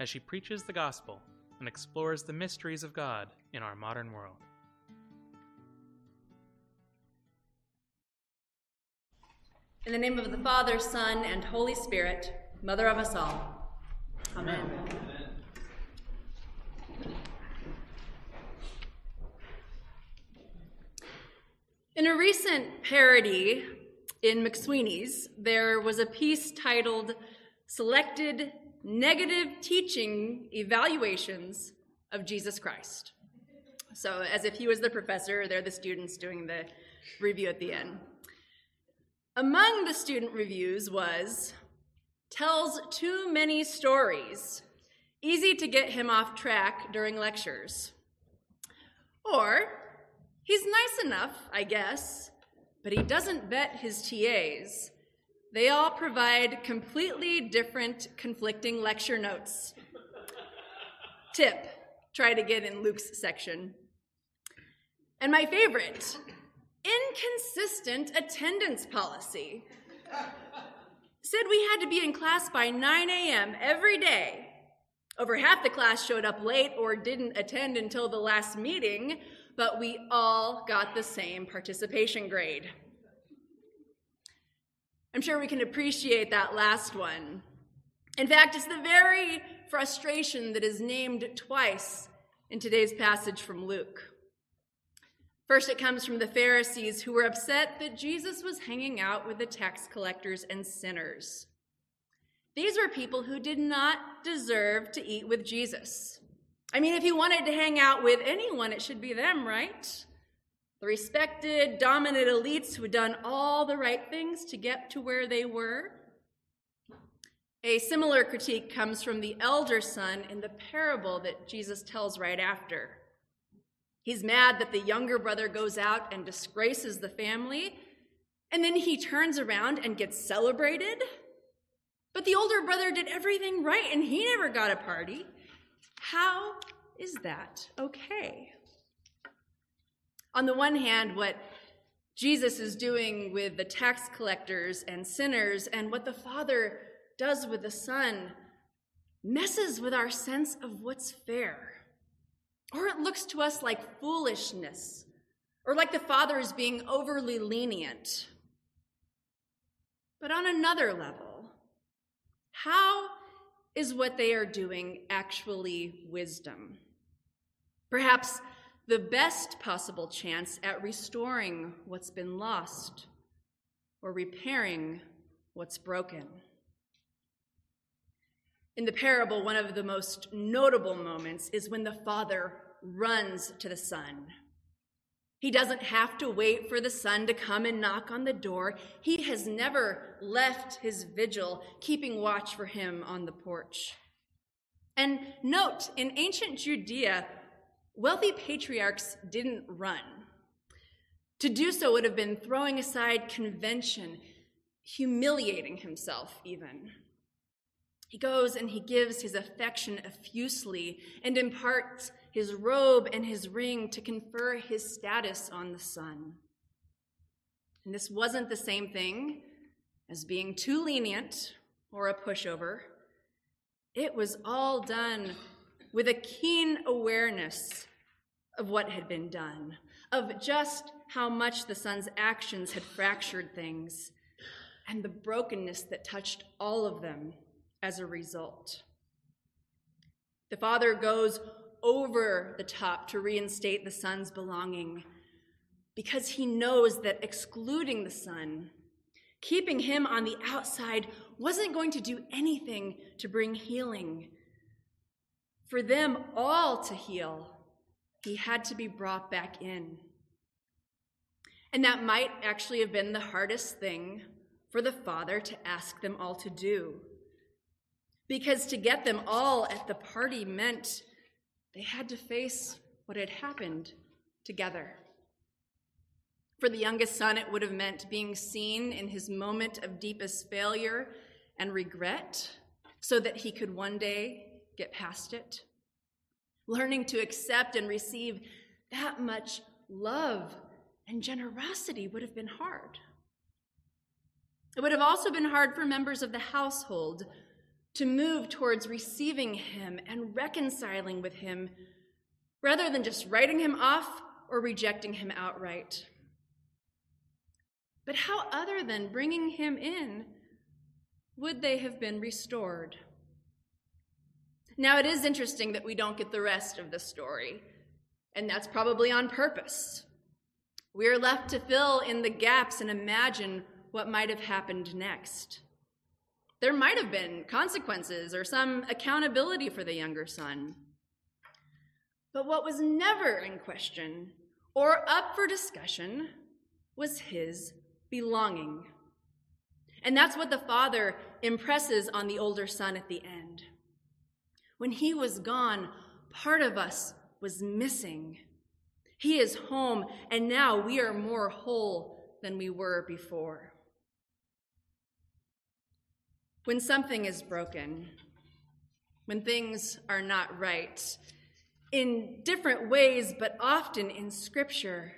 as she preaches the gospel and explores the mysteries of God in our modern world. In the name of the Father, Son, and Holy Spirit, Mother of us all. Amen. In a recent parody in McSweeney's, there was a piece titled Selected Negative Teaching Evaluations of Jesus Christ. So, as if he was the professor, they're the students doing the review at the end. Among the student reviews was tells too many stories, easy to get him off track during lectures. Or, he's nice enough, I guess, but he doesn't vet his TAs. They all provide completely different, conflicting lecture notes. Tip try to get in Luke's section. And my favorite inconsistent attendance policy. Said we had to be in class by 9 a.m. every day. Over half the class showed up late or didn't attend until the last meeting, but we all got the same participation grade. I'm sure we can appreciate that last one. In fact, it's the very frustration that is named twice in today's passage from Luke. First, it comes from the Pharisees who were upset that Jesus was hanging out with the tax collectors and sinners. These were people who did not deserve to eat with Jesus. I mean, if he wanted to hang out with anyone, it should be them, right? The respected, dominant elites who had done all the right things to get to where they were. A similar critique comes from the elder son in the parable that Jesus tells right after. He's mad that the younger brother goes out and disgraces the family, and then he turns around and gets celebrated. But the older brother did everything right and he never got a party. How is that okay? On the one hand, what Jesus is doing with the tax collectors and sinners, and what the Father does with the Son, messes with our sense of what's fair. Or it looks to us like foolishness, or like the Father is being overly lenient. But on another level, how is what they are doing actually wisdom? Perhaps the best possible chance at restoring what's been lost or repairing what's broken. In the parable, one of the most notable moments is when the father runs to the son. He doesn't have to wait for the son to come and knock on the door. He has never left his vigil, keeping watch for him on the porch. And note, in ancient Judea, wealthy patriarchs didn't run. To do so would have been throwing aside convention, humiliating himself, even. He goes and he gives his affection effusely and imparts his robe and his ring to confer his status on the son. And this wasn't the same thing as being too lenient or a pushover. It was all done with a keen awareness of what had been done, of just how much the son's actions had fractured things, and the brokenness that touched all of them as a result. The father goes over the top to reinstate the son's belonging because he knows that excluding the son, keeping him on the outside, wasn't going to do anything to bring healing. For them all to heal, he had to be brought back in. And that might actually have been the hardest thing for the father to ask them all to do because to get them all at the party meant they had to face what had happened together. For the youngest son, it would have meant being seen in his moment of deepest failure and regret so that he could one day get past it. Learning to accept and receive that much love and generosity would have been hard. It would have also been hard for members of the household to move towards receiving him and reconciling with him rather than just writing him off or rejecting him outright. But how, other than bringing him in, would they have been restored? Now, it is interesting that we don't get the rest of the story, and that's probably on purpose. We are left to fill in the gaps and imagine what might have happened next. There might have been consequences or some accountability for the younger son. But what was never in question or up for discussion was his belonging. And that's what the father impresses on the older son at the end. When he was gone, part of us was missing. He is home, and now we are more whole than we were before. When something is broken, when things are not right, in different ways, but often in Scripture,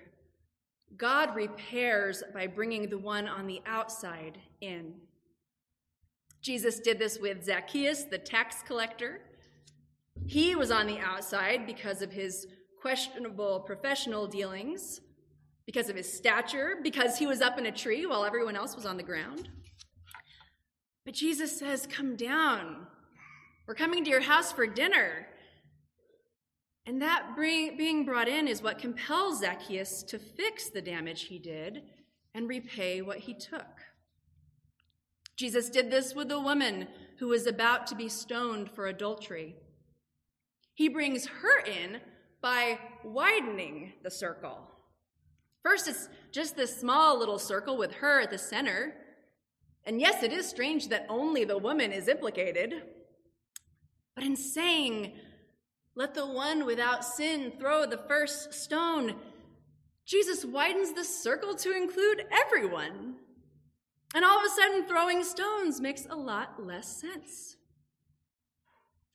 God repairs by bringing the one on the outside in. Jesus did this with Zacchaeus, the tax collector. He was on the outside because of his questionable professional dealings, because of his stature, because he was up in a tree while everyone else was on the ground. But Jesus says, Come down. We're coming to your house for dinner. And that bring, being brought in is what compels Zacchaeus to fix the damage he did and repay what he took. Jesus did this with a woman who was about to be stoned for adultery. He brings her in by widening the circle. First, it's just this small little circle with her at the center. And yes, it is strange that only the woman is implicated. But in saying, let the one without sin throw the first stone. Jesus widens the circle to include everyone. And all of a sudden, throwing stones makes a lot less sense.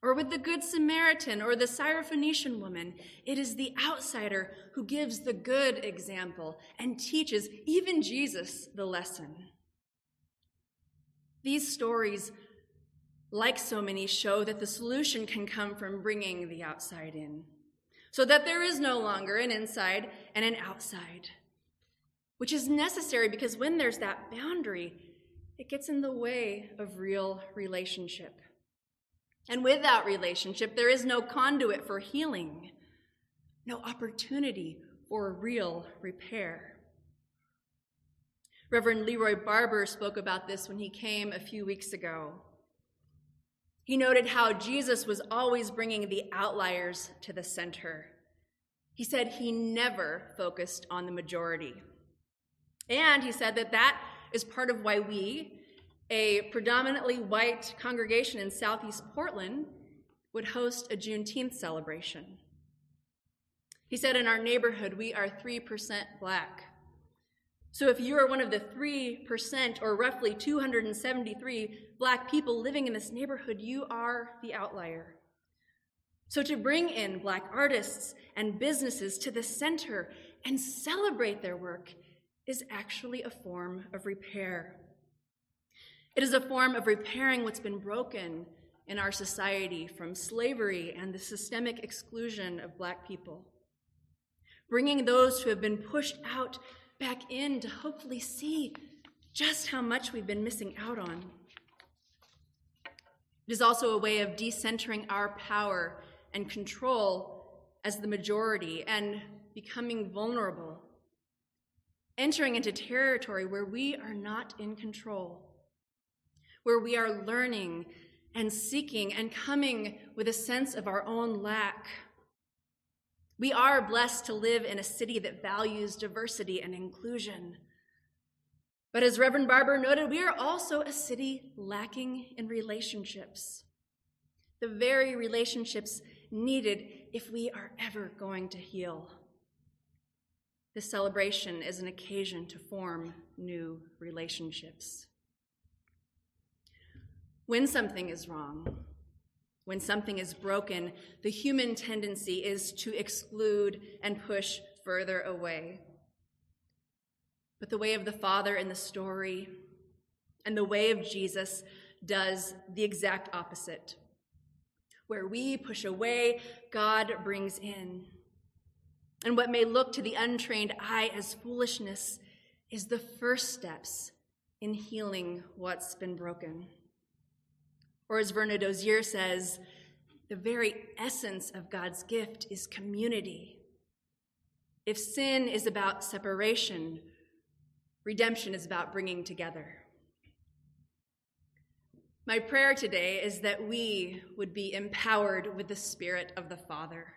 Or with the Good Samaritan or the Syrophoenician woman, it is the outsider who gives the good example and teaches even Jesus the lesson. These stories like so many, show that the solution can come from bringing the outside in, so that there is no longer an inside and an outside, which is necessary because when there's that boundary, it gets in the way of real relationship. And without relationship, there is no conduit for healing, no opportunity for real repair. Reverend Leroy Barber spoke about this when he came a few weeks ago. He noted how Jesus was always bringing the outliers to the center. He said he never focused on the majority. And he said that that is part of why we, a predominantly white congregation in southeast Portland, would host a Juneteenth celebration. He said in our neighborhood, we are 3% black. So if you are one of the 3% or roughly 273 black people living in this neighborhood, you are the outlier. So to bring in black artists and businesses to the center and celebrate their work is actually a form of repair. It is a form of repairing what's been broken in our society from slavery and the systemic exclusion of black people. Bringing those who have been pushed out back in to hopefully see just how much we've been missing out on. It is also a way of decentering our power and control as the majority and becoming vulnerable, entering into territory where we are not in control, where we are learning and seeking and coming with a sense of our own lack we are blessed to live in a city that values diversity and inclusion. But as Reverend Barber noted, we are also a city lacking in relationships. The very relationships needed if we are ever going to heal. This celebration is an occasion to form new relationships. When something is wrong, when something is broken, the human tendency is to exclude and push further away. But the way of the Father in the story and the way of Jesus does the exact opposite. Where we push away, God brings in. And what may look to the untrained eye as foolishness is the first steps in healing what's been broken. Or as Verna Dozier says, the very essence of God's gift is community. If sin is about separation, redemption is about bringing together. My prayer today is that we would be empowered with the Spirit of the Father,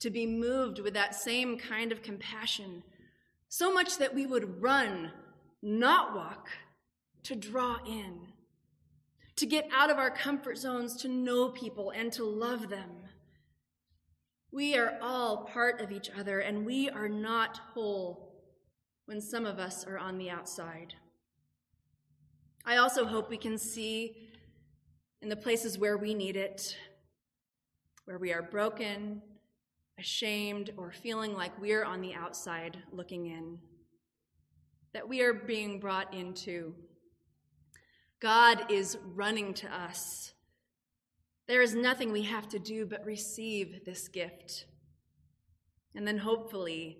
to be moved with that same kind of compassion, so much that we would run, not walk, to draw in, to get out of our comfort zones, to know people and to love them. We are all part of each other, and we are not whole when some of us are on the outside. I also hope we can see in the places where we need it, where we are broken, ashamed, or feeling like we're on the outside looking in, that we are being brought into. God is running to us. There is nothing we have to do but receive this gift. And then hopefully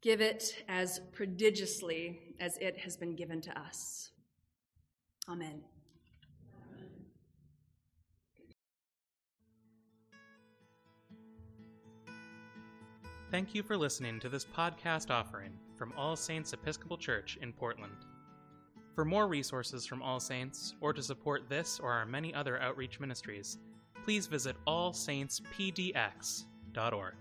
give it as prodigiously as it has been given to us. Amen. Thank you for listening to this podcast offering from All Saints Episcopal Church in Portland. For more resources from All Saints, or to support this or our many other outreach ministries, please visit allsaintspdx.org.